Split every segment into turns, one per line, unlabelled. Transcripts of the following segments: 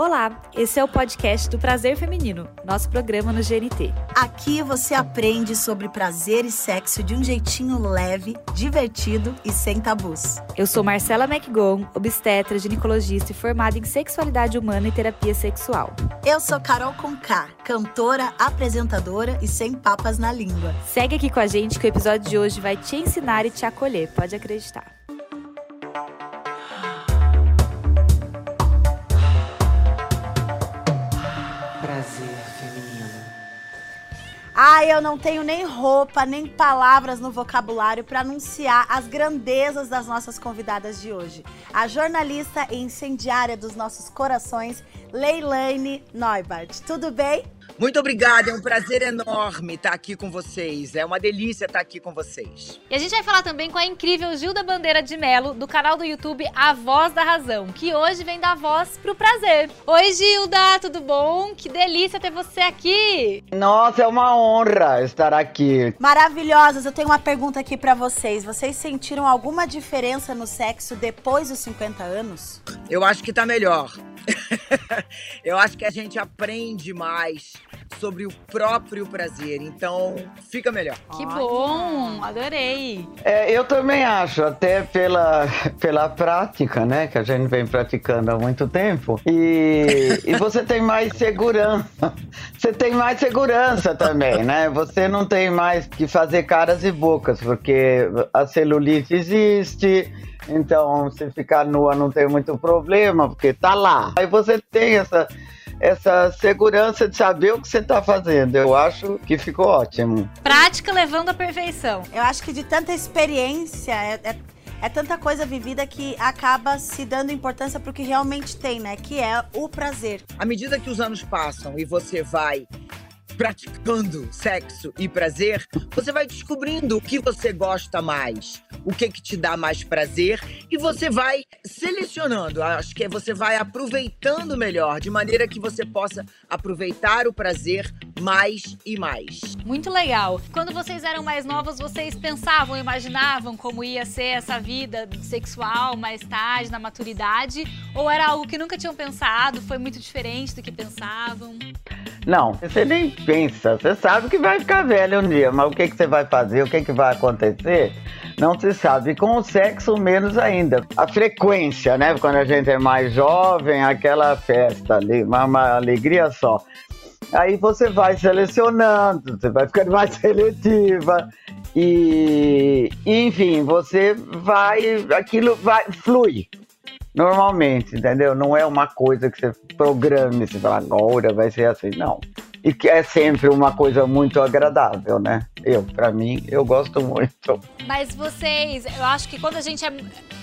Olá, esse é o podcast do Prazer Feminino, nosso programa no GNT.
Aqui você aprende sobre prazer e sexo de um jeitinho leve, divertido e sem tabus.
Eu sou Marcela McGon, obstetra, ginecologista e formada em sexualidade humana e terapia sexual.
Eu sou Carol Conká, cantora, apresentadora e sem papas na língua.
Segue aqui com a gente que o episódio de hoje vai te ensinar e te acolher, pode acreditar.
Ai, eu não tenho nem roupa, nem palavras no vocabulário para anunciar as grandezas das nossas convidadas de hoje. A jornalista e incendiária dos nossos corações, Leilane Neubart. Tudo bem?
Muito obrigada, é um prazer enorme estar aqui com vocês. É uma delícia estar aqui com vocês.
E a gente vai falar também com a incrível Gilda Bandeira de Melo, do canal do YouTube A Voz da Razão, que hoje vem dar voz pro prazer. Oi, Gilda, tudo bom? Que delícia ter você aqui.
Nossa, é uma honra estar aqui.
Maravilhosas. Eu tenho uma pergunta aqui para vocês. Vocês sentiram alguma diferença no sexo depois dos 50 anos?
Eu acho que tá melhor. eu acho que a gente aprende mais sobre o próprio prazer, então fica melhor.
Que bom, adorei.
É, eu também acho, até pela, pela prática, né, que a gente vem praticando há muito tempo, e, e você tem mais segurança. Você tem mais segurança também, né? Você não tem mais que fazer caras e bocas, porque a celulite existe então, se ficar nua não tem muito problema, porque tá lá. Aí você tem essa, essa segurança de saber o que você está fazendo. Eu acho que ficou ótimo.
Prática levando à perfeição.
Eu acho que de tanta experiência, é, é, é tanta coisa vivida que acaba se dando importância para o que realmente tem, né? Que é o prazer.
À medida que os anos passam e você vai praticando sexo e prazer, você vai descobrindo o que você gosta mais, o que que te dá mais prazer e você vai selecionando. Acho que você vai aproveitando melhor, de maneira que você possa aproveitar o prazer mais e mais.
Muito legal. Quando vocês eram mais novas, vocês pensavam, imaginavam como ia ser essa vida sexual mais tarde, na maturidade? Ou era algo que nunca tinham pensado, foi muito diferente do que pensavam?
Não, você nem pensa. Você sabe que vai ficar velho um dia, mas o que, que você vai fazer, o que, que vai acontecer, não se sabe. E com o sexo, menos ainda. A frequência, né? Quando a gente é mais jovem, aquela festa ali, uma, uma alegria só. Aí você vai selecionando, você vai ficando mais seletiva. E, enfim, você vai, aquilo vai, flui normalmente, entendeu? Não é uma coisa que você programe, você fala, agora vai ser assim, não. E que é sempre uma coisa muito agradável, né? Eu, para mim, eu gosto muito.
Mas vocês, eu acho que quando a gente é,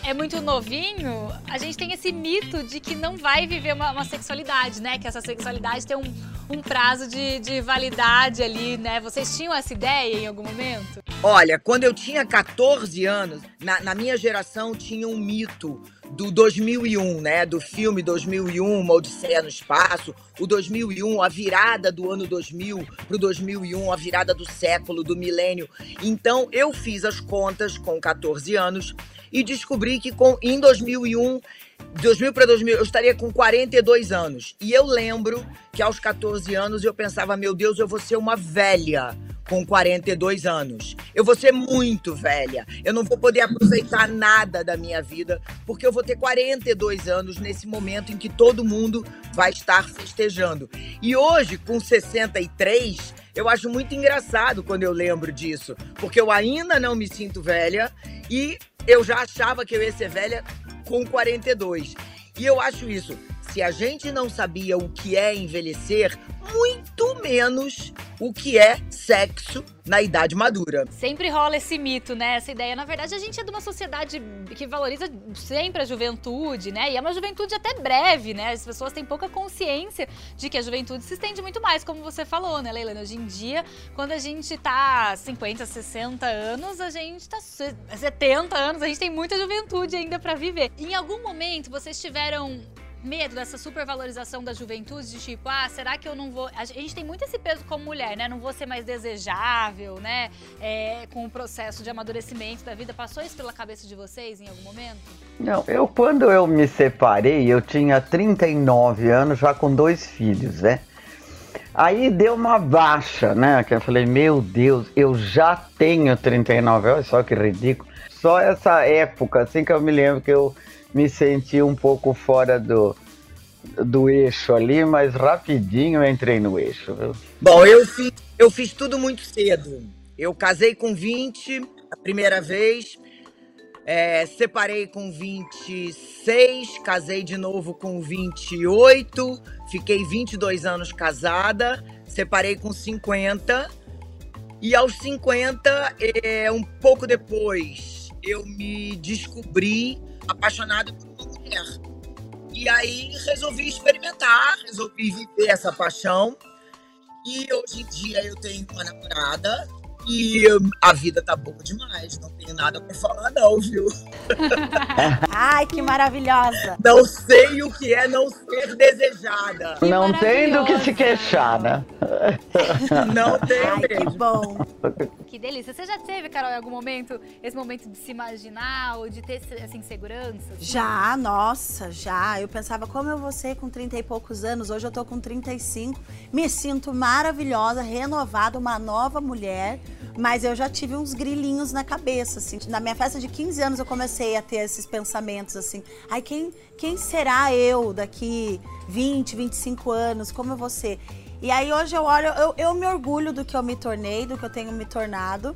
é muito novinho, a gente tem esse mito de que não vai viver uma, uma sexualidade, né? Que essa sexualidade tem um, um prazo de, de validade ali, né? Vocês tinham essa ideia em algum momento?
Olha, quando eu tinha 14 anos, na, na minha geração tinha um mito do 2001, né? Do filme 2001, Uma Odisseia no Espaço, o 2001, a virada do ano 2000 pro 2001, a virada do século, do milênio. Então, eu fiz as contas com 14 anos e descobri que com, em 2001 2000 para 2000, eu estaria com 42 anos. E eu lembro que aos 14 anos eu pensava, meu Deus, eu vou ser uma velha com 42 anos. Eu vou ser muito velha. Eu não vou poder aproveitar nada da minha vida, porque eu vou ter 42 anos nesse momento em que todo mundo vai estar festejando. E hoje, com 63, eu acho muito engraçado quando eu lembro disso, porque eu ainda não me sinto velha e eu já achava que eu ia ser velha com 42. E eu acho isso. Se a gente não sabia o que é envelhecer, muito menos o que é sexo na idade madura.
Sempre rola esse mito, né? Essa ideia. Na verdade, a gente é de uma sociedade que valoriza sempre a juventude, né? E é uma juventude até breve, né? As pessoas têm pouca consciência de que a juventude se estende muito mais, como você falou, né, Leilani? Hoje em dia, quando a gente tá 50, 60 anos, a gente tá 70 anos, a gente tem muita juventude ainda para viver. Em algum momento, vocês tiveram medo dessa supervalorização da juventude, de tipo, ah, será que eu não vou. A gente tem muito esse peso como mulher, né? Não vou ser mais desejável, né? É, com o processo de amadurecimento da vida. Passou isso pela cabeça de vocês em algum momento?
Não, eu quando eu me separei, eu tinha 39 anos, já com dois filhos, né? Aí deu uma baixa, né? Que eu falei, meu Deus, eu já tenho 39, olha só que ridículo. Só essa época, assim que eu me lembro que eu me senti um pouco fora do, do eixo ali, mas rapidinho entrei no eixo.
Bom, eu fiz, eu fiz tudo muito cedo. Eu casei com 20 a primeira vez, é, separei com 26, casei de novo com 28, fiquei 22 anos casada, separei com 50. E aos 50, é, um pouco depois, eu me descobri apaixonado por mulher. E aí resolvi experimentar, resolvi viver essa paixão. E hoje em dia eu tenho uma namorada e a vida tá boa demais. Não tenho nada pra falar, não, viu?
Ai, que maravilhosa!
Não sei o que é não ser desejada.
Que não tem do que se queixar, né?
Não tem
Ai,
mesmo.
que bom!
Que delícia. Você já teve, Carol, em algum momento, esse momento de se imaginar ou de ter essa insegurança? assim?
Já, nossa, já. Eu pensava, como eu vou ser com 30 e poucos anos? Hoje eu tô com 35. Me sinto maravilhosa, renovada, uma nova mulher. Mas eu já tive uns grilinhos na cabeça, assim. Na minha festa de 15 anos eu comecei a ter esses pensamentos, assim. Ai, quem, quem será eu daqui 20, 25 anos? Como eu vou ser? E aí hoje eu olho, eu, eu me orgulho do que eu me tornei, do que eu tenho me tornado.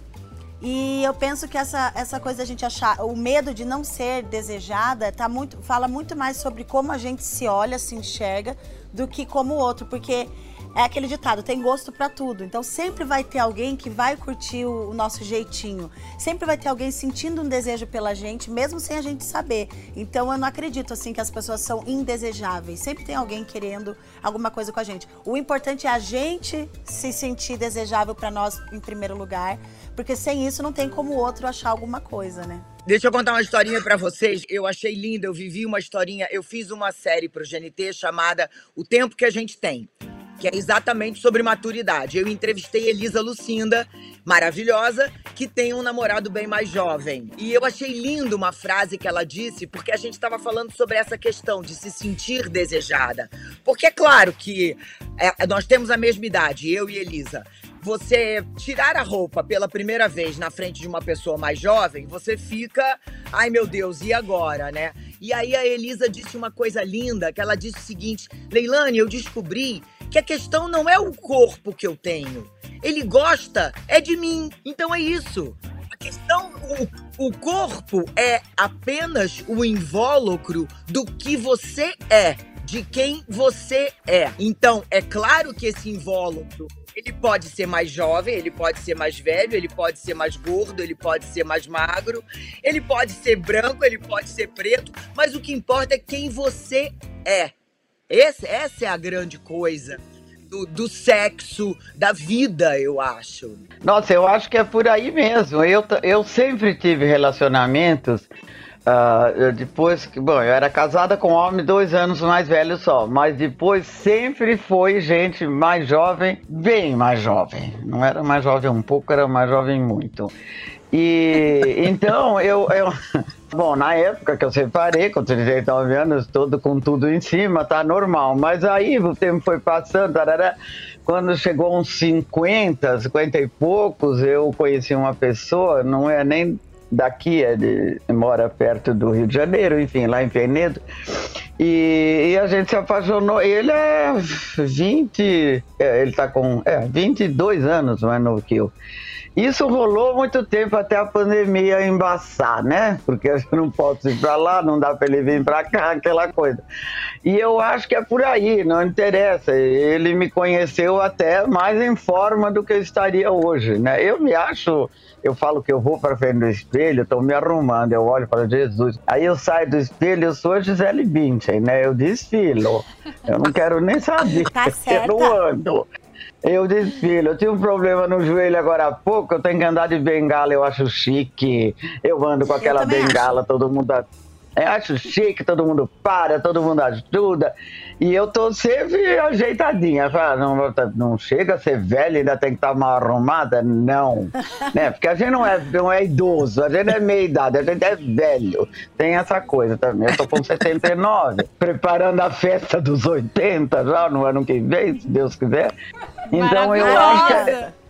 E eu penso que essa, essa coisa da gente achar, o medo de não ser desejada, tá muito, fala muito mais sobre como a gente se olha, se enxerga, do que como o outro. Porque é aquele ditado, tem gosto pra tudo. Então sempre vai ter alguém que vai curtir o, nosso jeitinho. Sempre vai ter alguém sentindo um desejo pela gente, mesmo sem a gente saber. Então eu não acredito assim que as pessoas são indesejáveis. Sempre tem alguém querendo alguma coisa com a gente. O importante é a gente se sentir desejável pra nós em primeiro lugar, porque sem isso não tem como o outro achar alguma coisa, né?
Deixa eu contar uma historinha pra vocês. Eu achei linda, eu vivi uma historinha. Eu fiz uma série pro GNT chamada O Tempo que a Gente Tem, que é exatamente sobre maturidade. Eu entrevistei Elisa Lucinda, maravilhosa, que tem um namorado bem mais jovem. E eu achei lindo uma frase que ela disse, porque a gente estava falando sobre essa questão de se sentir desejada. Porque é claro que é, nós temos a mesma idade, eu e Elisa você tirar a roupa pela primeira vez na frente de uma pessoa mais jovem, você fica, ai meu Deus, e agora, né? E aí a Elisa disse uma coisa linda, que ela disse o seguinte: Leilane, eu descobri que a questão não é o corpo que eu tenho. Ele gosta é de mim. Então é isso. A questão, o, o corpo é apenas o invólucro do que você é, de quem você é. Então, é claro que esse invólucro ele pode ser mais jovem, ele pode ser mais velho, ele pode ser mais gordo, ele pode ser mais magro, ele pode ser branco, ele pode ser preto, mas o que importa é quem você é. Esse, essa é a grande coisa do, do sexo, da vida, eu acho.
Nossa, eu acho que é por aí mesmo. Eu, eu sempre tive relacionamentos. eu depois que. Bom, eu era casada com um homem dois anos mais velho só, mas depois sempre foi gente mais jovem, bem mais jovem. Não era mais jovem um pouco, era mais jovem muito. E então eu, eu. Bom, na época que eu separei, com 39 anos, todo com tudo em cima, tá normal. Mas aí o tempo foi passando, tarará, quando chegou uns 50, 50 e poucos, eu conheci uma pessoa, não é nem daqui, é de, mora perto do Rio de Janeiro, enfim, lá em Penedo. E, e a gente se apaixonou. Ele é 20, é, ele tá com é, 22 anos mais novo que eu. Isso rolou muito tempo até a pandemia embaçar, né? Porque a gente não pode ir para lá, não dá para ele vir para cá, aquela coisa. E eu acho que é por aí, não interessa. Ele me conheceu até mais em forma do que eu estaria hoje, né? Eu me acho, eu falo que eu vou para frente do espelho, estou me arrumando, eu olho para Jesus. Aí eu saio do espelho, eu sou a Gisele Bündchen, né? Eu desfilo. Eu não quero nem saber.
Tá
Eu não ando. Eu desfilo. Eu tive um problema no joelho agora há pouco. Eu tenho que andar de bengala, eu acho chique. Eu ando com aquela
também acho.
bengala, todo mundo. Eu acho chique, todo mundo para, todo mundo ajuda. E eu tô sempre ajeitadinha. Não, não chega a ser velha, ainda tem que estar mal arrumada? Não. né? Porque a gente não é, não é idoso, a gente é meia idade, a gente é velho. Tem essa coisa também. Eu tô com 79, preparando a festa dos 80 já no ano que vem, se Deus quiser. Então eu acho que.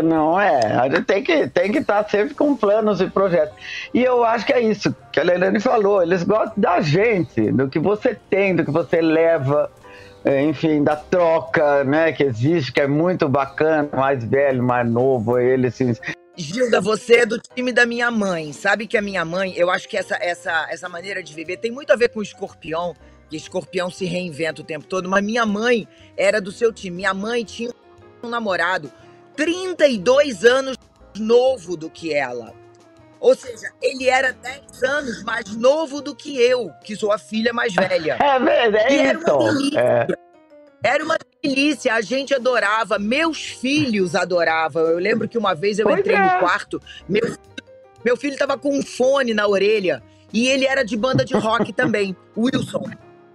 Não é, a gente tem que tem que estar tá sempre com planos e projetos. E eu acho que é isso que a Leilani falou. Eles gostam da gente, do que você tem, do que você leva, é, enfim, da troca, né, que existe, que é muito bacana, mais velho, mais novo, assim.
Gilda, você é do time da minha mãe. Sabe que a minha mãe, eu acho que essa, essa, essa maneira de viver tem muito a ver com o escorpião, que escorpião se reinventa o tempo todo, mas minha mãe era do seu time. Minha mãe tinha um namorado 32 anos novo do que ela. Ou seja, ele era 10 anos mais novo do que eu, que sou a filha mais velha.
É verdade, é
era uma delícia. É. Era uma delícia, a gente adorava, meus filhos adoravam. Eu lembro que uma vez eu pois entrei é. no quarto, meu, meu filho estava com um fone na orelha e ele era de banda de rock também, Wilson.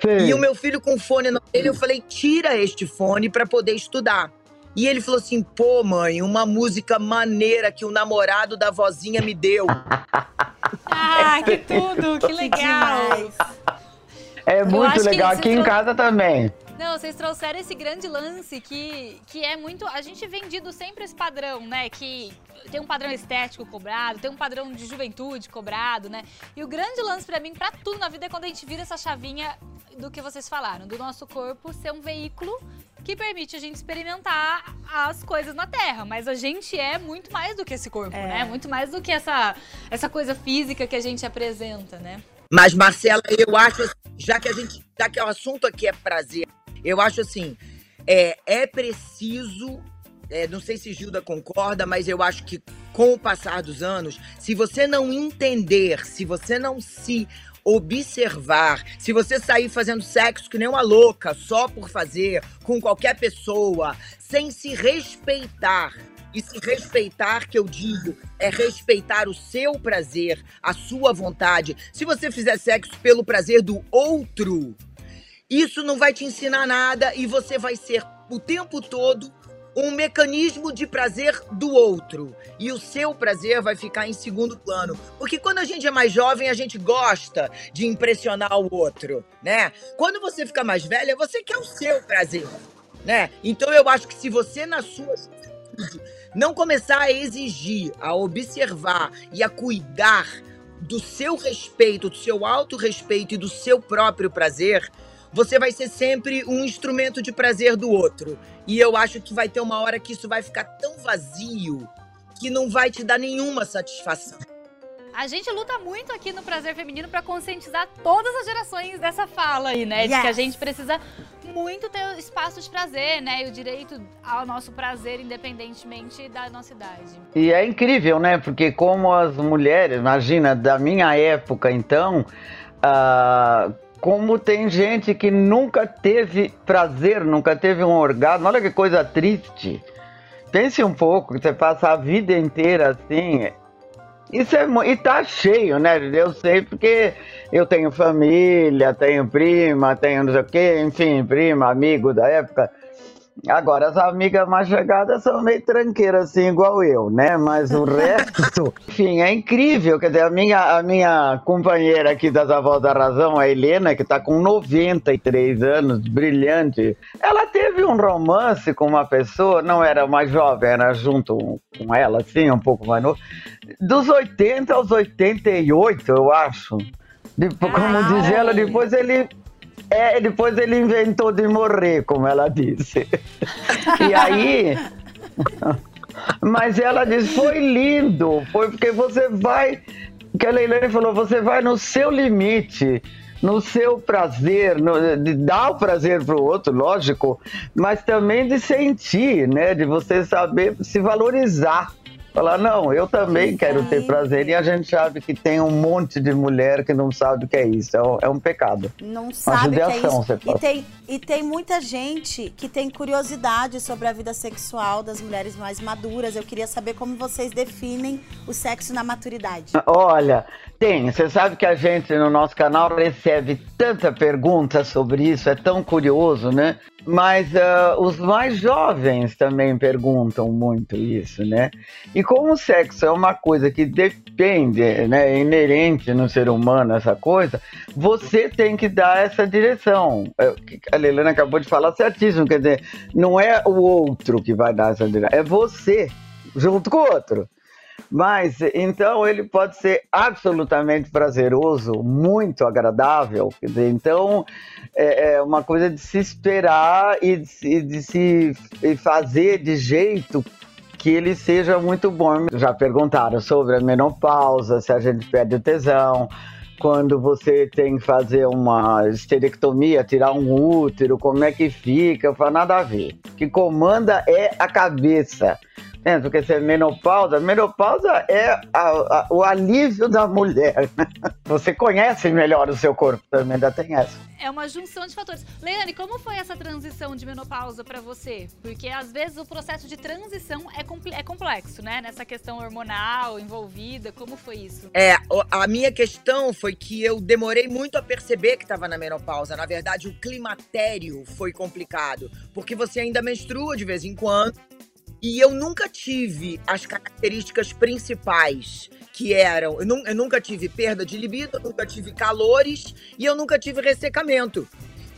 Sim. E o meu filho com fone na orelha, eu falei: tira este fone para poder estudar. E ele falou assim: pô, mãe, uma música maneira que o namorado da vozinha me deu.
ah, que tudo, que legal.
É muito legal, aqui em casa também.
Não, vocês trouxeram esse grande lance que, que é muito. A gente vendido sempre esse padrão, né? Que tem um padrão estético cobrado, tem um padrão de juventude cobrado, né? E o grande lance para mim, para tudo na vida, é quando a gente vira essa chavinha do que vocês falaram, do nosso corpo ser um veículo que permite a gente experimentar as coisas na Terra. Mas a gente é muito mais do que esse corpo, é. né? Muito mais do que essa, essa coisa física que a gente apresenta, né?
Mas, Marcela, eu acho, assim, já que a gente. Já que o assunto aqui é prazer, eu acho assim, é, é preciso. É, não sei se Gilda concorda, mas eu acho que com o passar dos anos, se você não entender, se você não se observar. Se você sair fazendo sexo que nem uma louca, só por fazer, com qualquer pessoa, sem se respeitar, e se respeitar, que eu digo, é respeitar o seu prazer, a sua vontade. Se você fizer sexo pelo prazer do outro, isso não vai te ensinar nada e você vai ser o tempo todo um mecanismo de prazer do outro. E o seu prazer vai ficar em segundo plano. Porque quando a gente é mais jovem, a gente gosta de impressionar o outro, né? Quando você fica mais velha, você quer o seu prazer, né? Então eu acho que se você na sua não começar a exigir, a observar e a cuidar do seu respeito, do seu autorrespeito e do seu próprio prazer, você vai ser sempre um instrumento de prazer do outro. E eu acho que vai ter uma hora que isso vai ficar tão vazio que não vai te dar nenhuma satisfação.
A gente luta muito aqui no Prazer Feminino para conscientizar todas as gerações dessa fala aí, né? Yes. De que a gente precisa muito ter espaço de prazer, né? E o direito ao nosso prazer, independentemente da nossa idade.
E é incrível, né? Porque como as mulheres, imagina, da minha época, então, uh, como tem gente que nunca teve prazer, nunca teve um orgasmo. Olha que coisa triste. Pense um pouco, você passa a vida inteira assim. Isso é e tá cheio, né? Eu sei porque eu tenho família, tenho prima, tenho não sei o quê, enfim, prima, amigo da época. Agora, as amigas mais chegadas são meio tranqueiras, assim, igual eu, né? Mas o resto, enfim, é incrível. Quer dizer, a minha, a minha companheira aqui das Avós da Razão, a Helena, que tá com 93 anos, brilhante, ela teve um romance com uma pessoa, não era mais jovem, era junto com ela, assim, um pouco mais novo, dos 80 aos 88, eu acho. Depois, como diz ela, depois ele é, depois ele inventou de morrer, como ela disse. e aí. Mas ela disse: foi lindo, foi porque você vai. Que a Leilane falou: você vai no seu limite, no seu prazer, no, de dar o prazer para o outro, lógico, mas também de sentir, né? De você saber se valorizar. Falar, não, eu também quero ter prazer. E a gente sabe que tem um monte de mulher que não sabe o que é isso. É um, é um pecado.
Não sabe o que é isso. E tem, e tem muita gente que tem curiosidade sobre a vida sexual das mulheres mais maduras. Eu queria saber como vocês definem o sexo na maturidade.
Olha, tem. Você sabe que a gente no nosso canal recebe tanta pergunta sobre isso, é tão curioso, né? Mas uh, os mais jovens também perguntam muito isso, né? E como o sexo é uma coisa que depende, né, é inerente no ser humano, essa coisa, você tem que dar essa direção. É, a Leilana acabou de falar certíssimo, quer dizer, não é o outro que vai dar essa direção, é você junto com o outro. Mas então ele pode ser absolutamente prazeroso, muito agradável. Então é, é uma coisa de se esperar e de, de se fazer de jeito que ele seja muito bom. Já perguntaram sobre a menopausa, se a gente perde o tesão, quando você tem que fazer uma esterectomia, tirar um útero, como é que fica? Eu falo, nada a ver. O que comanda é a cabeça. É, porque se é menopausa, menopausa é a, a, o alívio da mulher. Você conhece melhor o seu corpo, também ainda tem essa.
É uma junção de fatores. Leane, como foi essa transição de menopausa para você? Porque às vezes o processo de transição é, é complexo, né? Nessa questão hormonal envolvida, como foi isso?
É, a minha questão foi que eu demorei muito a perceber que estava na menopausa. Na verdade, o climatério foi complicado, porque você ainda menstrua de vez em quando e eu nunca tive as características principais que eram. Eu, eu, nunca tive perda de libido, eu nunca tive calores e eu nunca tive ressecamento.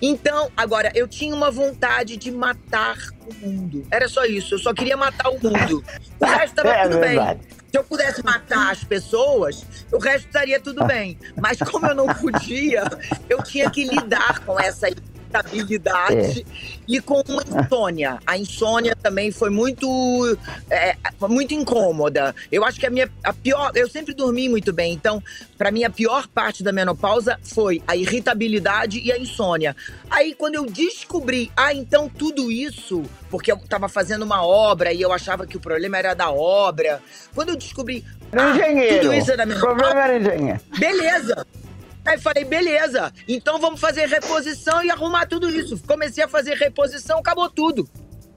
Então, agora, eu tinha uma vontade de matar o mundo. Era só isso. Eu só queria matar o mundo. O resto estava é, tudo bem. Se eu pudesse matar as pessoas, o resto estaria tudo bem. Mas como eu não podia, eu tinha que lidar com essa irritabilidade é. e com insônia. A insônia também foi muito, é, muito incômoda. Eu acho que a minha a pior, eu sempre dormi muito bem, então para mim a pior parte da menopausa foi a irritabilidade e a insônia. Aí quando eu descobri, ah, então tudo isso, porque eu estava fazendo uma obra e eu achava que o problema era da obra. Quando eu descobri,
ah, tudo isso era menopausa. O problema era engenheiro.
Beleza. Aí falei, beleza, então vamos fazer reposição e arrumar tudo isso. Comecei a fazer reposição, acabou tudo.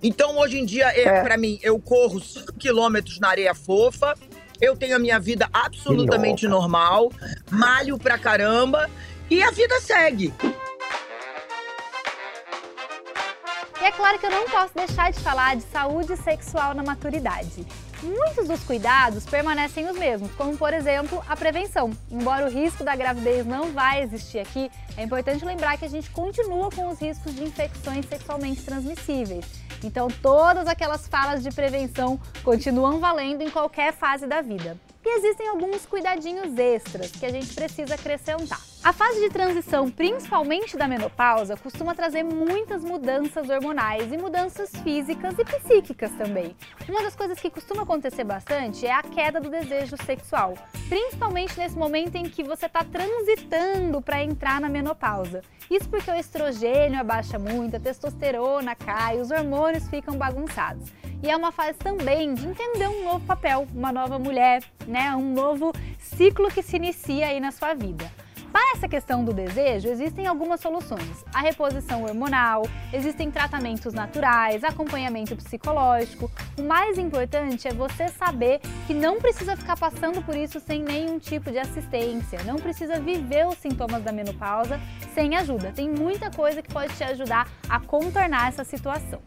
Então hoje em dia, é, é. para mim, eu corro 5 quilômetros na areia fofa, eu tenho a minha vida absolutamente normal, malho pra caramba e a vida segue.
E é claro que eu não posso deixar de falar de saúde sexual na maturidade. Muitos dos cuidados permanecem os mesmos, como por exemplo a prevenção. Embora o risco da gravidez não vai existir aqui, é importante lembrar que a gente continua com os riscos de infecções sexualmente transmissíveis. Então, todas aquelas falas de prevenção continuam valendo em qualquer fase da vida. E existem alguns cuidadinhos extras que a gente precisa acrescentar. A fase de transição, principalmente da menopausa, costuma trazer muitas mudanças hormonais e mudanças físicas e psíquicas também. Uma das coisas que costuma acontecer bastante é a queda do desejo sexual, principalmente nesse momento em que você está transitando para entrar na menopausa. Isso porque o estrogênio abaixa muito, a testosterona cai, os hormônios ficam bagunçados. E é uma fase também de entender um novo papel, uma nova mulher, né? Um novo ciclo que se inicia aí na sua vida. Para essa questão do desejo, existem algumas soluções. A reposição hormonal, existem tratamentos naturais, acompanhamento psicológico. O mais importante é você saber que não precisa ficar passando por isso sem nenhum tipo de assistência, não precisa viver os sintomas da menopausa sem ajuda. Tem muita coisa que pode te ajudar a contornar essa situação.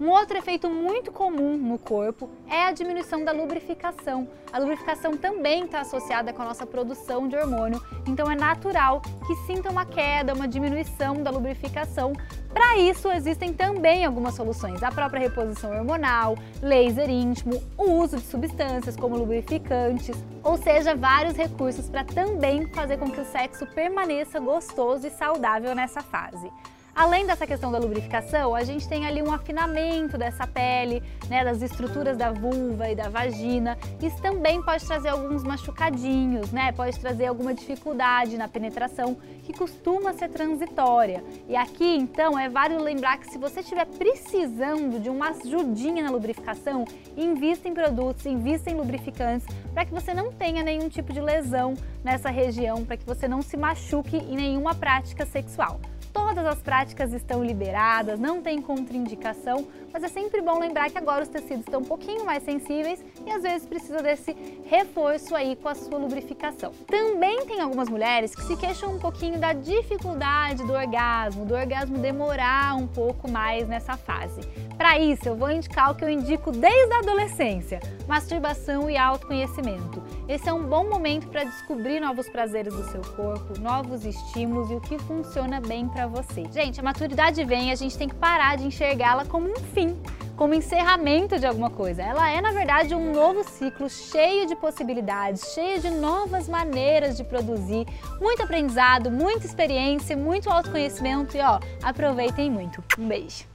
Um outro efeito muito comum no corpo é a diminuição da lubrificação. A lubrificação também está associada com a nossa produção de hormônio, então é natural que sinta uma queda, uma diminuição da lubrificação. Para isso, existem também algumas soluções: a própria reposição hormonal, laser íntimo, o uso de substâncias como lubrificantes, ou seja, vários recursos para também fazer com que o sexo permaneça gostoso e saudável nessa fase. Além dessa questão da lubrificação, a gente tem ali um afinamento dessa pele, né, das estruturas da vulva e da vagina. Isso também pode trazer alguns machucadinhos, né? Pode trazer alguma dificuldade na penetração que costuma ser transitória. E aqui, então, é válido lembrar que se você estiver precisando de uma ajudinha na lubrificação, invista em produtos, invista em lubrificantes para que você não tenha nenhum tipo de lesão nessa região, para que você não se machuque em nenhuma prática sexual. Todas as práticas estão liberadas, não tem contraindicação, mas é sempre bom lembrar que agora os tecidos estão um pouquinho mais sensíveis e às vezes precisa desse reforço aí com a sua lubrificação. Também tem algumas mulheres que se queixam um pouquinho da dificuldade do orgasmo, do orgasmo demorar um pouco mais nessa fase. Para isso, eu vou indicar o que eu indico desde a adolescência: masturbação e autoconhecimento. Esse é um bom momento para descobrir novos prazeres do seu corpo, novos estímulos e o que funciona bem para você. Gente, a maturidade vem e a gente tem que parar de enxergá-la como um fim, como encerramento de alguma coisa. Ela é, na verdade, um novo ciclo cheio de possibilidades, cheio de novas maneiras de produzir, muito aprendizado, muita experiência, muito autoconhecimento e ó, aproveitem muito. Um beijo.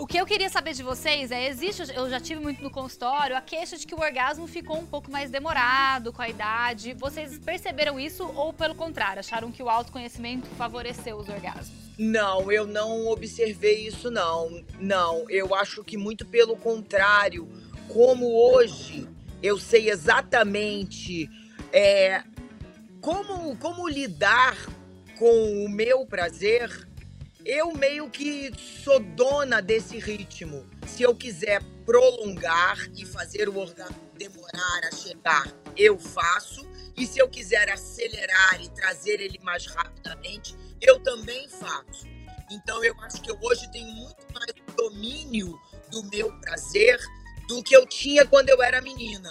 O que eu queria saber de vocês é, existe, eu já tive muito no consultório, a queixa de que o orgasmo ficou um pouco mais demorado com a idade. Vocês perceberam isso ou pelo contrário, acharam que o autoconhecimento favoreceu os orgasmos?
Não, eu não observei isso não. Não, eu acho que muito pelo contrário. Como hoje eu sei exatamente é, como, como lidar com o meu prazer, eu meio que sou dona desse ritmo. Se eu quiser prolongar e fazer o orgasmo demorar a chegar, eu faço. E se eu quiser acelerar e trazer ele mais rapidamente, eu também faço. Então eu acho que hoje tenho muito mais domínio do meu prazer do que eu tinha quando eu era menina.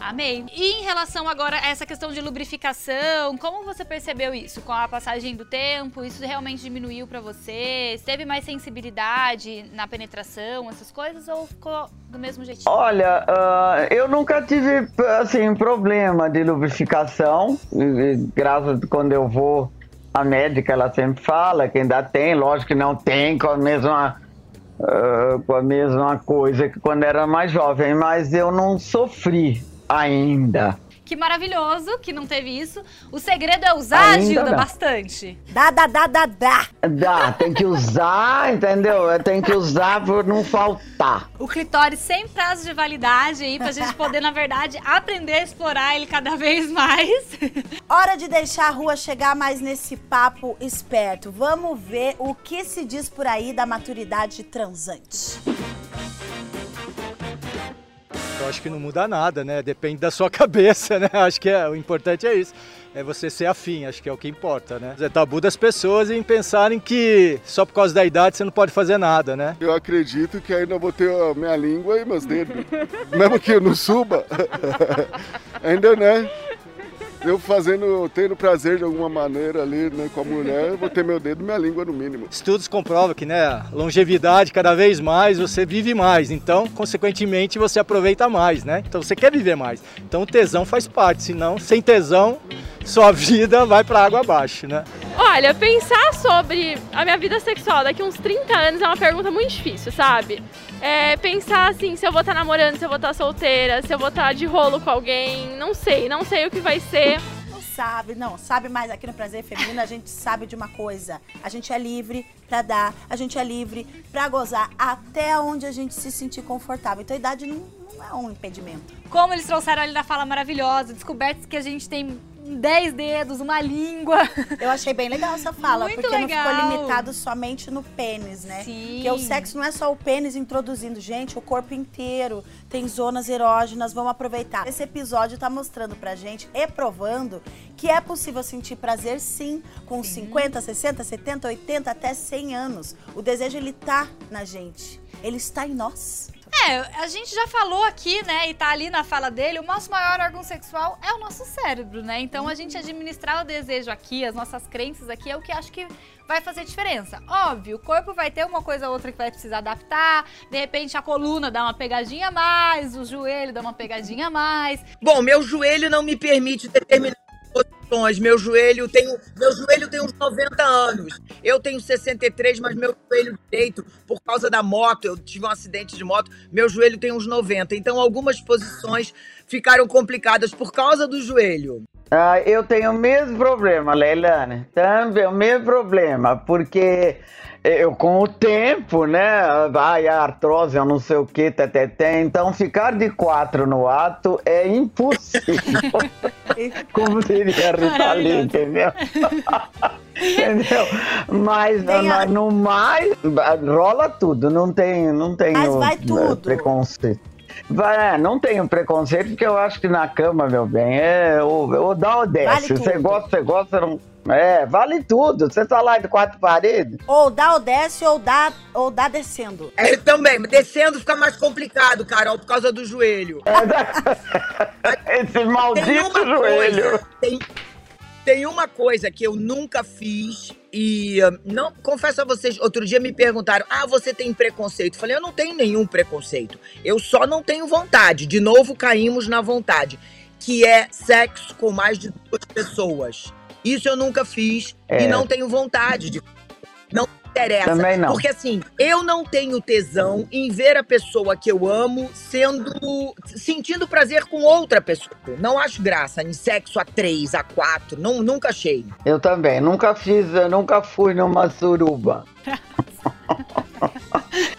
Amei. E em relação agora a essa questão de lubrificação, como você percebeu isso com a passagem do tempo? Isso realmente diminuiu para você? Teve mais sensibilidade na penetração, essas coisas, ou ficou do mesmo jeitinho?
Olha, uh, eu nunca tive assim problema de lubrificação. Graças quando eu vou a médica ela sempre fala que ainda tem, lógico que não tem com a mesma uh, com a mesma coisa que quando era mais jovem, mas eu não sofri ainda.
Que maravilhoso que não teve isso. O segredo é usar, Ainda Gilda, bastante.
Dá, dá, dá, dá, dá.
Dá, tem que usar, entendeu? Tem que usar por não faltar.
O clitóris sem prazo de validade aí, pra gente poder, na verdade, aprender a explorar ele cada vez mais.
Hora de deixar a rua chegar mais nesse papo esperto. Vamos ver o que se diz por aí da maturidade transante.
Eu acho que não muda nada, né? Depende da sua cabeça, né? Acho que é, o importante é isso. É você ser afim, acho que é o que importa, né? É tabu das pessoas em pensarem que só por causa da idade você não pode fazer nada, né?
Eu acredito que ainda vou ter a minha língua e meus dedos. Mesmo que eu não suba, ainda, né? Eu fazendo, tendo prazer de alguma maneira ali né, com a mulher, eu vou ter meu dedo e minha língua no mínimo.
Estudos comprovam que, né, longevidade, cada vez mais você vive mais, então, consequentemente, você aproveita mais, né? Então, você quer viver mais. Então, o tesão faz parte, senão, sem tesão, sua vida vai para água abaixo, né?
Olha, pensar sobre a minha vida sexual daqui uns 30 anos é uma pergunta muito difícil, sabe? É, pensar assim, se eu vou estar tá namorando, se eu vou estar tá solteira, se eu vou estar tá de rolo com alguém, não sei, não sei o que vai ser.
Não sabe, não, sabe mais aqui no Prazer Feminino, a gente sabe de uma coisa. A gente é livre para dar, a gente é livre para gozar até onde a gente se sentir confortável. Então a idade não, não é um impedimento.
Como eles trouxeram ali na fala maravilhosa, descobertas que a gente tem dez dedos, uma língua.
Eu achei bem legal essa fala,
Muito
porque
legal.
não ficou limitado somente no pênis, né?
Sim.
Porque o sexo não é só o pênis introduzindo, gente, o corpo inteiro tem zonas erógenas, vamos aproveitar. Esse episódio tá mostrando pra gente e provando que é possível sentir prazer sim, com sim. 50, 60, 70, 80, até 100 anos. O desejo ele tá na gente, ele está em nós.
É, a gente já falou aqui, né, e tá ali na fala dele, o nosso maior órgão sexual é o nosso cérebro, né? Então a gente administrar o desejo aqui, as nossas crenças aqui, é o que acho que vai fazer diferença. Óbvio, o corpo vai ter uma coisa ou outra que vai precisar adaptar, de repente a coluna dá uma pegadinha a mais, o joelho dá uma pegadinha a mais.
Bom, meu joelho não me permite determinar posições. Meu joelho tem, meu joelho tem uns 90 anos. Eu tenho 63, mas meu joelho direito, por causa da moto, eu tive um acidente de moto, meu joelho tem uns 90. Então algumas posições ficaram complicadas por causa do joelho.
Ah, eu tenho o mesmo problema, Leilane. Também o mesmo problema, porque eu com o tempo, né? Vai a artrose, eu não sei o que, teteté. Então ficar de quatro no ato é impossível. Como diria a Rita Lee, entendeu? entendeu? Mas
a-
no mais rola tudo, não tem, não tem
Mas vai tudo.
preconceito. Vai, é, não tenho preconceito, porque eu acho que na cama, meu bem, é ou, ou dá ou desce.
Vale
você gosta, você gosta, não. É, vale tudo. Você tá lá de quatro paredes.
Ou dá ou desce, ou dá, ou dá descendo.
É, também, descendo fica mais complicado, Carol, por causa do joelho.
Esse
Tem
maldito
uma
joelho.
coisa, tem, tem uma coisa que eu nunca fiz e ah, não confesso a vocês, outro dia me perguntaram: "Ah, você tem preconceito?" Eu falei: "Eu não tenho nenhum preconceito. Eu só não tenho vontade". De novo caímos na vontade, que é sexo com mais de duas pessoas. Isso eu nunca fiz
É.
e não tenho vontade de não interessa.
Também não.
Porque assim, eu não tenho tesão em ver a pessoa que eu amo sendo. sentindo prazer com outra pessoa. Não acho graça em sexo a três, a quatro. Não, nunca achei.
Eu também. Nunca fiz, eu nunca fui numa suruba.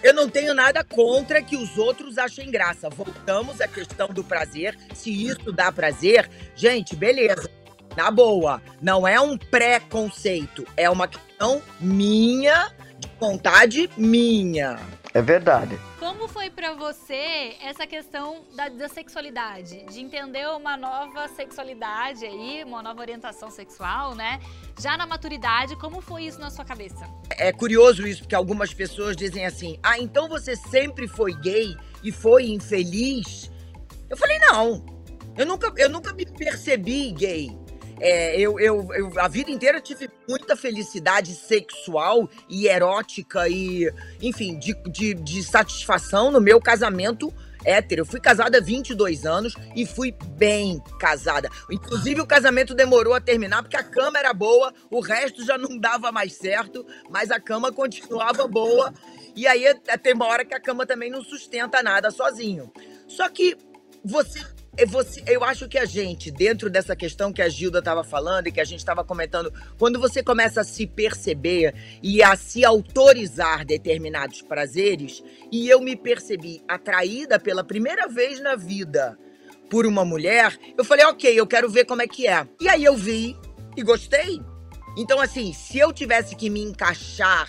Eu não tenho nada contra que os outros achem graça. Voltamos à questão do prazer. Se isso dá prazer, gente, beleza. Na boa. Não é um preconceito. É uma questão minha, de vontade minha.
É verdade.
Como foi pra você essa questão da, da sexualidade? De entender uma nova sexualidade aí, uma nova orientação sexual, né? Já na maturidade, como foi isso na sua cabeça?
É curioso isso, porque algumas pessoas dizem assim: ah, então você sempre foi gay e foi infeliz? Eu falei, não. Eu nunca, eu nunca me percebi gay. É, eu, eu, eu- a vida inteira tive muita felicidade sexual e erótica e, enfim, de, de, de satisfação no meu casamento hétero. Eu fui casada há 22 anos e fui bem casada. Inclusive, o casamento demorou a terminar porque a cama era boa, o resto já não dava mais certo, mas a cama continuava boa. E aí tem uma hora que a cama também não sustenta nada sozinho. Só que você. É Você, eu acho que a gente, dentro dessa questão que a Gilda estava falando e que a gente estava comentando, quando você começa a se perceber e a se autorizar determinados prazeres, e eu me percebi atraída pela primeira vez na vida por uma mulher, eu falei, ok, eu quero ver como é que é. E aí eu vi e gostei. Então, assim, se eu tivesse que me encaixar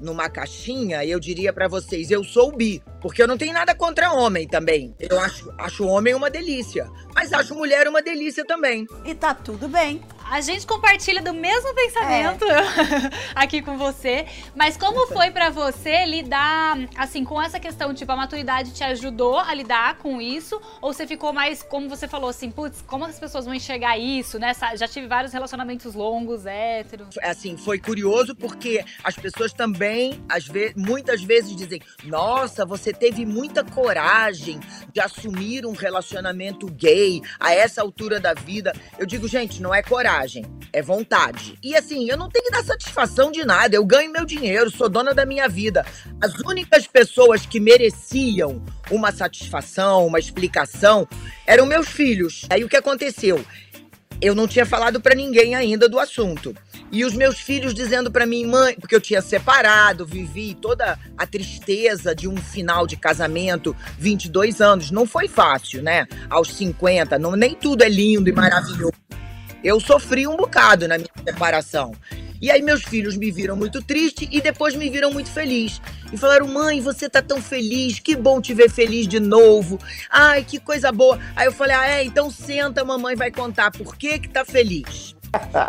numa caixinha, eu diria pra vocês, eu sou bi. Porque eu não tenho nada contra homem também. Eu acho, acho homem uma delícia. Mas acho mulher uma delícia também.
E tá tudo bem.
A gente compartilha do mesmo pensamento aqui com você, mas como foi pra você lidar assim com essa questão, tipo, a maturidade te ajudou a lidar com isso ou você ficou mais, como você falou assim, putz, como as pessoas vão enxergar isso, né? Já tive vários relacionamentos longos, héteros.
assim, foi curioso porque as pessoas também, às ve muitas vezes dizem: Nossa, você teve muita coragem de assumir um relacionamento gay a essa altura da vida. Eu digo, gente, não é coragem, é vontade. E assim, eu não tenho que dar satisfação de nada, eu ganho meu dinheiro, sou dona da minha vida. As únicas pessoas que mereciam uma satisfação, uma explicação, eram meus filhos. Aí o que aconteceu? Eu não tinha falado pra ninguém ainda do assunto. E os meus filhos dizendo pra mim, mãe, porque eu tinha separado, vivi toda a tristeza de um final de casamento, 22 anos. Não foi fácil, né? Aos 50, não, nem tudo é lindo e maravilhoso. Eu sofri um bocado na minha separação. E aí meus filhos me viram muito triste e depois me viram muito feliz. E falaram: "Mãe, você tá tão feliz, que bom te ver feliz de novo. Ai, que coisa boa". Aí eu falei: "Ah, é, então senta, mamãe vai contar por que que tá feliz".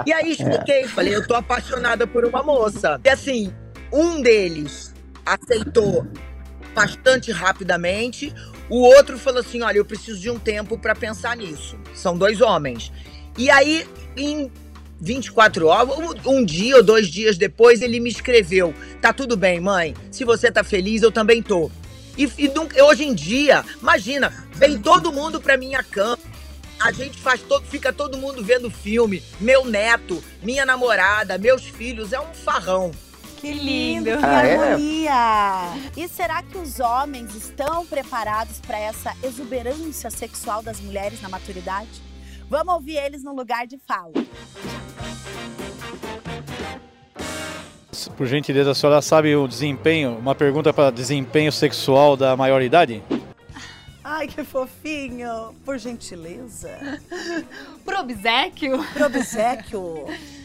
E aí expliquei, falei: "Eu tô apaixonada por uma moça". E assim, um deles aceitou bastante rapidamente. O outro falou assim: olha, eu preciso de um tempo pra pensar nisso. São dois homens. E aí, em 24 horas, um, um dia ou dois dias depois, ele me escreveu: Tá tudo bem, mãe. Se você tá feliz, eu também tô. E, e nunca- hoje em dia, imagina, vem todo mundo pra minha cama. a gente faz todo, fica todo mundo vendo filme. Meu neto, minha namorada, meus filhos, é um farrão.
Que lindo, que
Ah, é?
harmonia! E será que os homens estão preparados para essa exuberância sexual das mulheres na maturidade? Vamos ouvir eles no lugar de fala.
Por gentileza, a senhora sabe o desempenho, uma pergunta para desempenho sexual da maioridade?
Ai, que fofinho! Por gentileza.
Pro obsequio?
Pro obsequio.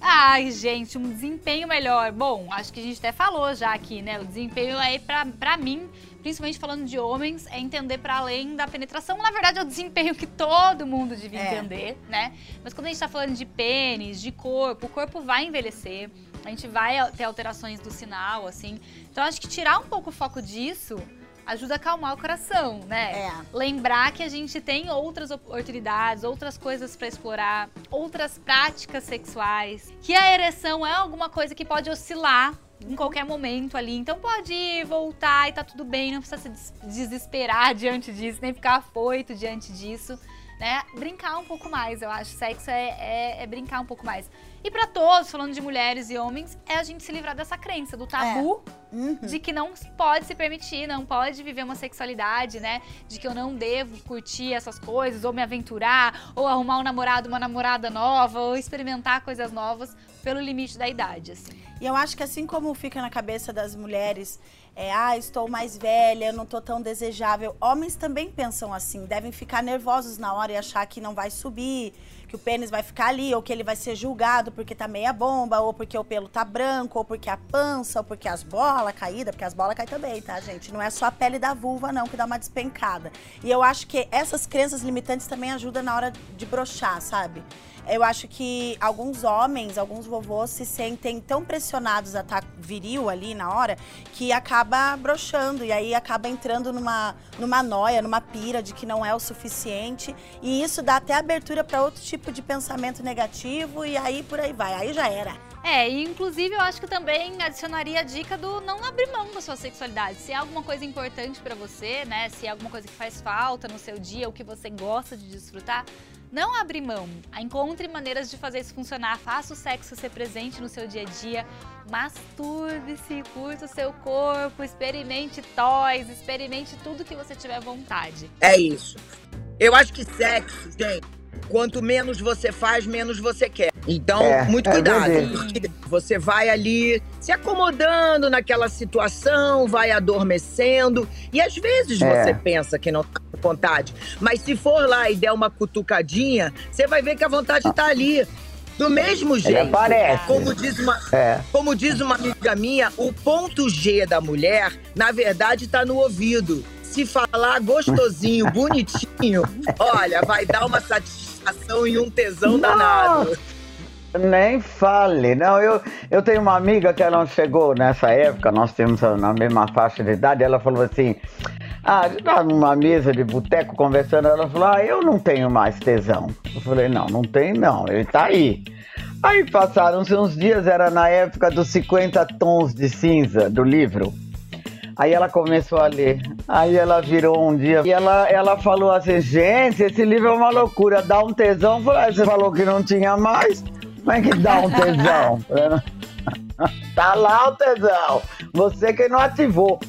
Ai, gente, um desempenho melhor. Bom, acho que a gente até falou já aqui, né? O desempenho aí, pra, pra mim, principalmente falando de homens, é entender para além da penetração. Na verdade, é o desempenho que todo mundo devia
É.
entender, né? Mas quando a gente tá falando de pênis, de corpo, o corpo vai envelhecer. A gente vai ter alterações do sinal, assim. Então, acho que tirar um pouco o foco disso ajuda a acalmar o coração, né?
É.
Lembrar que a gente tem outras oportunidades, outras coisas pra explorar, outras práticas sexuais. Que a ereção é alguma coisa que pode oscilar em qualquer momento ali. Então pode ir, voltar e tá tudo bem, não precisa se des- desesperar diante disso, nem ficar afoito diante disso. Né? Brincar um pouco mais, eu acho. Sexo é, é- é brincar um pouco mais. E pra todos, falando de mulheres e homens, é a gente se livrar dessa crença, do tabu
Uhum.
de que não pode se permitir, não pode viver uma sexualidade, né? De que eu não devo curtir essas coisas, ou me aventurar, ou arrumar um namorado, uma namorada nova, ou experimentar coisas novas pelo limite da idade, assim.
E eu acho que assim como fica na cabeça das mulheres, é, ah, estou mais velha, não tô tão desejável. Homens também pensam assim, devem ficar nervosos na hora e achar que não vai subir, que o pênis vai ficar ali, ou que ele vai ser julgado porque tá meia bomba, ou porque o pelo tá branco, ou porque a pança, ou porque as bolas caídas, porque as bolas caem também, tá, gente? Não é só a pele da vulva, não, que dá uma despencada. E eu acho que essas crenças limitantes também ajudam na hora de brochar, sabe? Eu acho que alguns homens, alguns vovôs se sentem tão pressionados a estar viril ali na hora que acaba broxando e aí acaba entrando numa, numa noia, numa pira de que não é o suficiente. E isso dá até abertura para outro tipo de pensamento negativo e aí por aí vai. Aí já era.
É, e inclusive eu acho que também adicionaria a dica do não abrir mão da sua sexualidade. Se é alguma coisa importante pra você, né? Se é alguma coisa que faz falta no seu dia, o que você gosta de desfrutar, não abrir mão. Encontre maneiras de fazer isso funcionar. Faça o sexo ser presente no seu dia a dia. Masturbe-se, curta o seu corpo, experimente toys, experimente tudo que você tiver vontade.
É isso. Eu acho que sexo, gente, quanto menos você faz, menos você quer. Então,
É,
muito
é
cuidado, porque você vai ali se acomodando naquela situação, vai adormecendo, e às vezes
É.
você pensa que não tá com vontade, mas se for lá e der uma cutucadinha, você vai ver que a vontade tá ali. Do mesmo jeito.
aparece.
Como diz uma,
É.
como diz uma amiga minha, o ponto G da mulher, na verdade, tá no ouvido. Se falar gostosinho, bonitinho, olha, vai dar uma satisfação e um tesão danado.
Nem fale. Não, eu, eu tenho uma amiga que ela chegou nessa época, nós temos a- na mesma faixa de idade, ela falou assim. Ah, a gente tava numa mesa de boteco conversando, ela falou: Ah, eu não tenho mais tesão. Eu falei: Não, não tem não, ele tá aí. Aí passaram-se uns dias, era na época dos 50 tons de cinza do livro. Aí ela começou a ler. Aí ela virou um dia e ela, ela falou assim: Gente, esse livro é uma loucura, dá um tesão. Falei, "Ah, você falou que não tinha mais? Como é que dá um tesão? tá lá o tesão. Você que não ativou.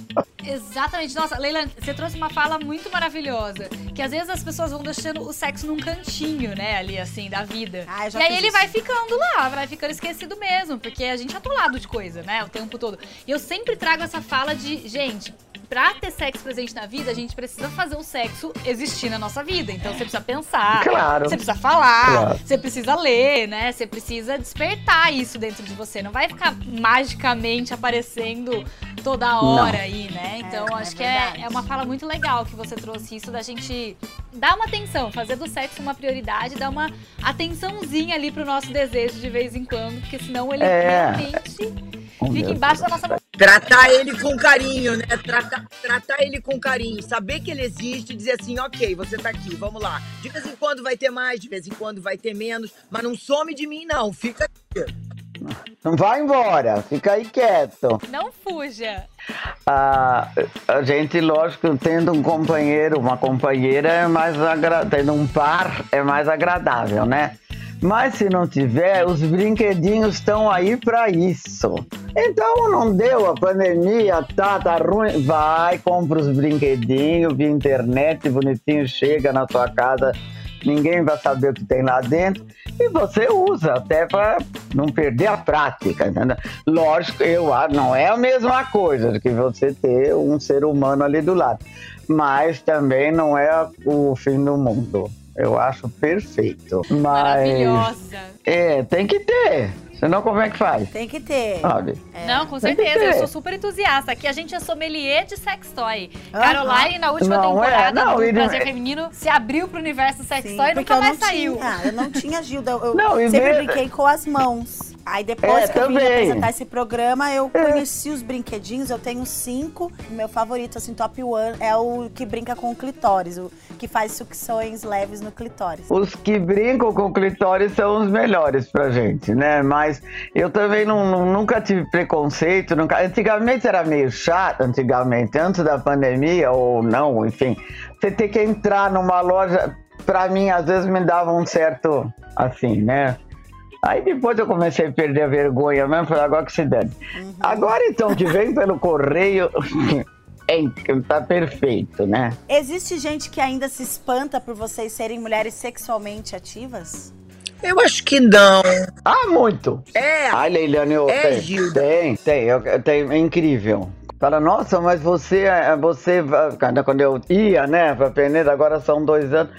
Exatamente. Nossa, Leila, você trouxe uma fala muito maravilhosa. Que às vezes as pessoas vão deixando o sexo num cantinho, né, ali, assim, da vida.
Ah,
e aí ele
isso.
vai ficando lá, vai ficando esquecido mesmo, porque a gente é atolado de coisa, né, o tempo todo. E eu sempre trago essa fala de, gente, pra ter sexo presente na vida, a gente precisa fazer o sexo existir na nossa vida. Então você precisa pensar,
Claro.
você precisa falar,
Claro.
você precisa ler, né? Você precisa despertar isso dentro de você. Não vai ficar magicamente aparecendo toda hora aí, né? Então
É,
acho
é
que é, é uma fala muito legal que você trouxe isso da gente dar uma atenção, fazer do sexo uma prioridade, dar uma atençãozinha ali pro nosso desejo de vez em quando, porque senão ele
É.
realmente fica embaixo da nossa
Tratar ele com carinho, né? Tratar, tratar ele com carinho. Saber que ele existe e dizer assim, ok, você tá aqui, vamos lá. De vez em quando vai ter mais, de vez em quando vai ter menos, mas não some de mim, não. Fica aqui.
Não vai embora, fica aí quieto.
Não fuja.
A, a gente, lógico, tendo um companheiro, uma companheira é mais agradável, tendo um par é mais agradável, né? Mas se não tiver, os brinquedinhos estão aí para isso. Então não deu a pandemia, tá, tá ruim. Vai, compra os brinquedinhos via internet, bonitinho, chega na sua casa, ninguém vai saber o que tem lá dentro. E você usa até para não perder a prática, entendeu? Lógico, eu acho, não é a mesma coisa que você ter um ser humano ali do lado. Mas também não é o fim do mundo. Eu acho perfeito. Mas.
Maravilhosa.
É, tem que ter. Senão, como é que faz?
Tem que ter.
Sabe?
Não, com certeza. Eu sou super entusiasta. Aqui a gente é sommelier de sex toy.
Aham.
Caroline, na última
Não,
temporada
é, não,
do
e não-
Prazer Feminino, se abriu pro universo sex
Sim,
toy e
porque
nunca mais saiu.
Tinha, eu não tinha Gilda. Eu
Não,
sempre brinquei com as mãos. Aí depois
É,
que eu vim
também.
apresentar esse programa, eu conheci os brinquedinhos. Eu tenho cinco. O meu favorito, assim, top one, é o que brinca com o clitóris. O que faz sucções leves no clitóris.
Os que brincam com clitóris são os melhores pra gente, né? Mas eu também não- nunca tive preconceito. Nunca... Antigamente era meio chato, antigamente, antes da pandemia, ou não, enfim. Você ter que entrar numa loja, pra mim, às vezes me dava um certo, assim, né? Aí depois eu comecei a perder a vergonha mesmo, falei, agora que se dane. Agora então, que vem pelo correio, é, tá perfeito, né?
Existe gente que ainda se espanta por vocês serem mulheres sexualmente ativas?
Eu acho que não.
Ah, muito!
É,
Ai, Leiliane, eu
É,
tem,
Gilda.
tem, tem, eu, tenho, é incrível. Fala, nossa, mas você, é, você, quando eu ia, né, pra Peneira, agora são dois anos,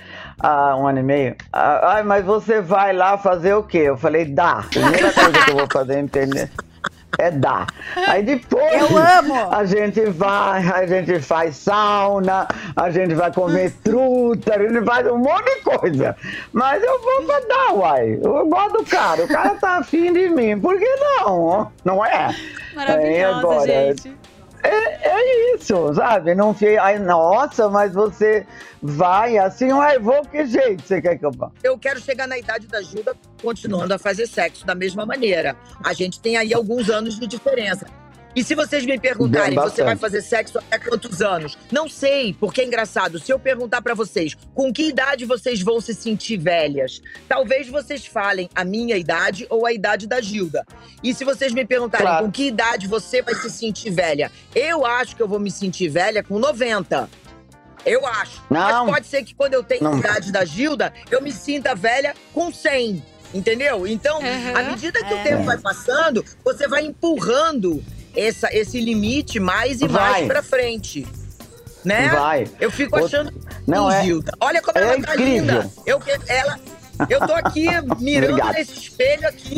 ah, um ano e meio. Ah, Ai, mas você vai lá fazer o quê? Eu falei, dá. Primeira coisa que eu vou fazer em Peneira é dar. Aí depois
Eu amo!
a gente vai, a gente faz sauna, a gente vai comer truta, a gente faz um monte de coisa. Mas eu vou pra dar, uai. Eu gosto do cara, o cara tá afim de mim. Por que não? Não é? Aí
Maravilhosa,
agora,
gente.
É, é isso, sabe? Não fica. Ai, nossa, mas você vai assim, uai, vou que jeito você quer que eu vá?
eu quero chegar na idade da Gilda continuando a fazer sexo da mesma maneira. A gente tem aí alguns anos de diferença. E se vocês me perguntarem,
Bem,
você vai fazer sexo até quantos anos? Não sei, porque é engraçado. Se eu perguntar pra vocês, com que idade vocês vão se sentir velhas? Talvez vocês falem a minha idade ou a idade da Gilda. E se vocês me perguntarem
Claro.
com que idade você vai se sentir velha? Eu acho que eu vou me sentir velha com 90. Eu acho.
Não.
Mas pode ser que quando eu tenho
Não.
a idade da Gilda, eu me sinta velha com 100. Entendeu? Então,
Uhum.
à medida que
É.
o tempo vai passando, você vai empurrando essa, esse limite mais e
Vai.
mais pra frente. Né?
Vai.
Eu fico achando
Não, é-.
Olha como
é
ela tá
incrível.
linda. Eu, ela, eu tô aqui mirando nesse espelho aqui.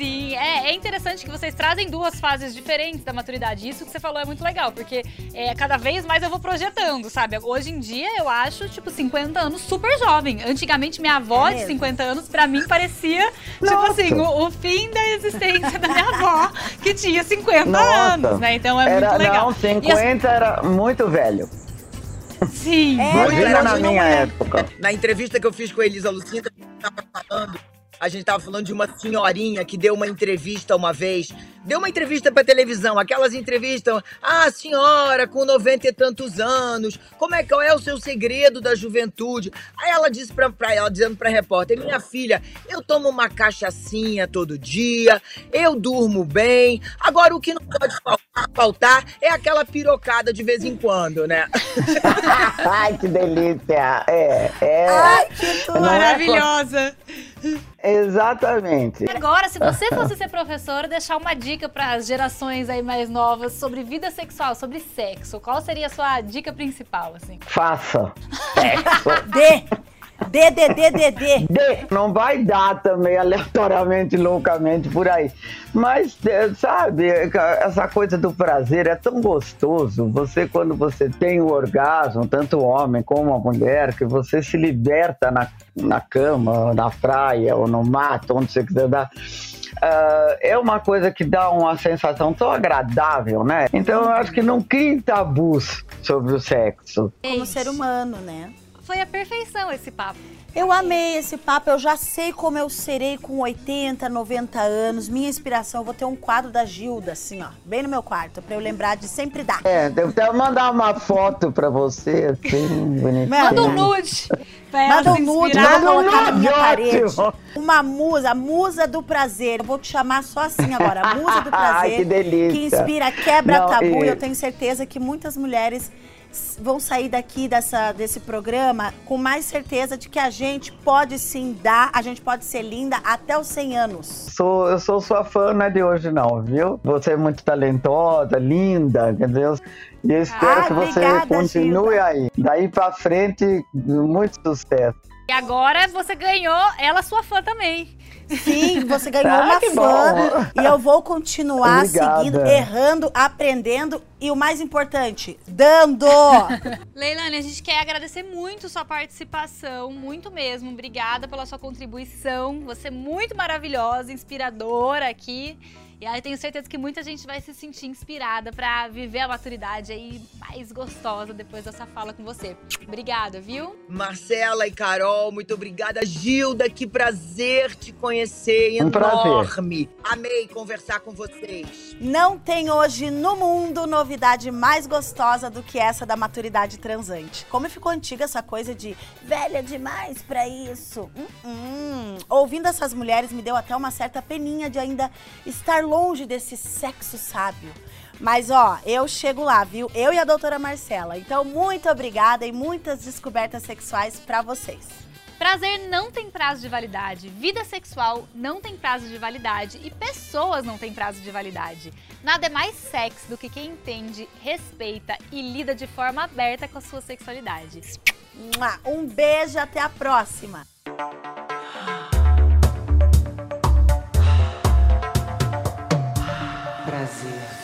Sim, é, é interessante que vocês trazem duas fases diferentes da maturidade. Isso que você falou é muito legal, porque é, cada vez mais eu vou projetando, sabe? Hoje em dia eu acho, tipo, 50 anos super jovem. Antigamente, minha avó
É
de
mesmo?
50 anos, pra mim, parecia, tipo
Nossa.
assim, o, o fim da existência da minha avó, que tinha 50
Nossa.
anos, né? Então é
era,
muito legal.
não, 50 era muito velho.
Sim.
É,
Muito
na minha
é.
época.
Na entrevista que eu fiz com a Elisa Lucinda, gente tava falando, a gente tava falando de uma senhorinha que deu uma entrevista uma vez. Deu uma entrevista pra televisão, aquelas entrevistas. Ah, senhora, com 90 e tantos anos, como é qual é o seu segredo da juventude? Aí ela disse pra, pra ela, dizendo pra repórter: Minha filha, eu tomo uma cachaçinha todo dia, eu durmo bem. Agora, o que não pode faltar, é aquela pirocada de vez em quando, né?
Ai, que delícia! É, é.
Ai, que
é
Maravilhosa.
Exatamente.
Agora, se você fosse ser professora, deixar uma dica para as gerações aí mais novas sobre vida sexual, sobre sexo, qual seria a sua dica principal, assim?
Faça. Sexo.
D! D, D, D, D, D.
De- Não vai dar também aleatoriamente, loucamente por aí. Mas, eh, sabe, essa coisa do prazer é tão gostoso. Você, quando você tem o orgasmo, tanto o homem como a mulher, que você se liberta na, na cama, na praia ou no mato, onde você quiser dar. Ah, é uma coisa que dá uma sensação tão agradável, né? Então eu acho que não criem tabus sobre o sexo.
Como ser humano, né?
Foi a perfeição esse papo.
Eu amei esse papo, eu já sei como eu serei com 80, 90 anos. Minha inspiração, eu vou ter um quadro da Gilda, assim, ó, bem no meu quarto, pra eu lembrar de sempre dar.
É, devo até mandar uma foto pra você, assim, bonitinha.
Manda um nude. pra ela
Manda um nude, eu vou colocar na minha
Ótimo.
parede. Uma musa, a musa do prazer. Eu vou te chamar só assim agora, a musa do prazer.
Ai, que delícia.
Que inspira, quebra
Não,
tabu.
e-
eu tenho certeza que muitas mulheres vão sair daqui dessa, desse programa com mais certeza de que a gente pode sim dar, a gente pode ser linda até os 100 anos.
Sou, eu sou sua fã, não é de hoje não, viu? Você é muito talentosa, linda, entendeu? E eu espero
Ah,
que você
obrigada,
continue
Gilda.
aí. Daí pra frente, muito sucesso.
E agora você ganhou ela sua fã também.
Sim, você ganhou
Ah,
uma fã
bom.
e eu vou continuar
Obrigada.
seguindo, errando, aprendendo e o mais importante, dando.
Leilane, a gente quer agradecer muito sua participação, muito mesmo. Obrigada pela sua contribuição. Você é muito maravilhosa, inspiradora aqui. E aí tenho certeza que muita gente vai se sentir inspirada pra viver a maturidade aí mais gostosa depois dessa fala com você. Obrigada, viu?
Marcela e Carol, muito obrigada. Gilda, que prazer te conhecer.
Um prazer.
Enorme. Amei conversar com vocês.
Não tem hoje no mundo novidade mais gostosa do que essa da maturidade transante. Como ficou antiga essa coisa de velha demais pra isso. Hum, hum. Ouvindo essas mulheres me deu até uma certa peninha de ainda estar longe desse sexo sábio. Mas ó, eu chego lá, viu? Eu e a doutora Marcela. Então, muito obrigada e muitas descobertas sexuais pra vocês.
Prazer não tem prazo de validade, vida sexual não tem prazo de validade e pessoas não têm prazo de validade. Nada é mais sexy do que quem entende, respeita e lida de forma aberta com a sua sexualidade.
Um beijo, até a próxima.
Prazer feminino.